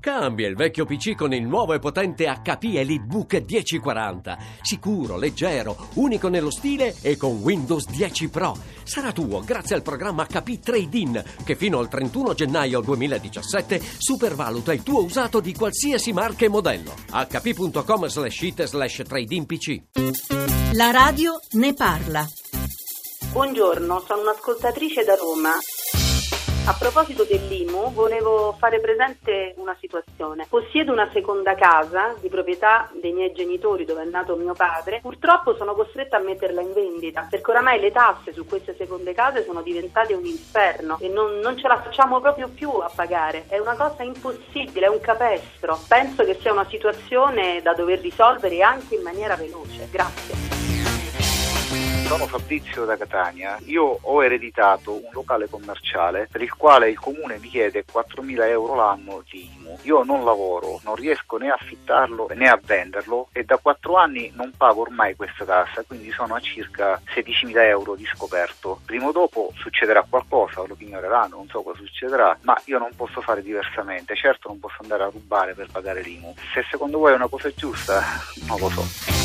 Cambia il vecchio PC con il nuovo e potente HP EliteBook 1040. Sicuro, leggero, unico nello stile e con Windows 10 Pro. Sarà tuo grazie al programma HP Trade-in che fino al 31 gennaio 2017 supervaluta il tuo usato di qualsiasi marca e modello. hp.com slash it slash trade-in PC. La radio ne parla. Buongiorno, sono un'ascoltatrice da Roma. A proposito dell'IMU, volevo fare presente una situazione. Possiedo una seconda casa di proprietà dei miei genitori dove è nato mio padre. Purtroppo sono costretta a metterla in vendita perché oramai le tasse su queste seconde case sono diventate un inferno e non, non ce la facciamo proprio più a pagare. È una cosa impossibile, è un capestro. Penso che sia una situazione da dover risolvere anche in maniera veloce. Grazie. Sono Fabrizio da Catania, io ho ereditato un locale commerciale per il quale il comune mi chiede 4.000 euro l'anno di IMU. Io non lavoro, non riesco né a affittarlo né a venderlo e da 4 anni non pago ormai questa tassa, quindi sono a circa 16.000 euro di scoperto. Prima o dopo succederà qualcosa, lo ignoreranno, non so cosa succederà, ma io non posso fare diversamente. Certo non posso andare a rubare per pagare l'IMU. Se secondo voi è una cosa giusta, non lo so.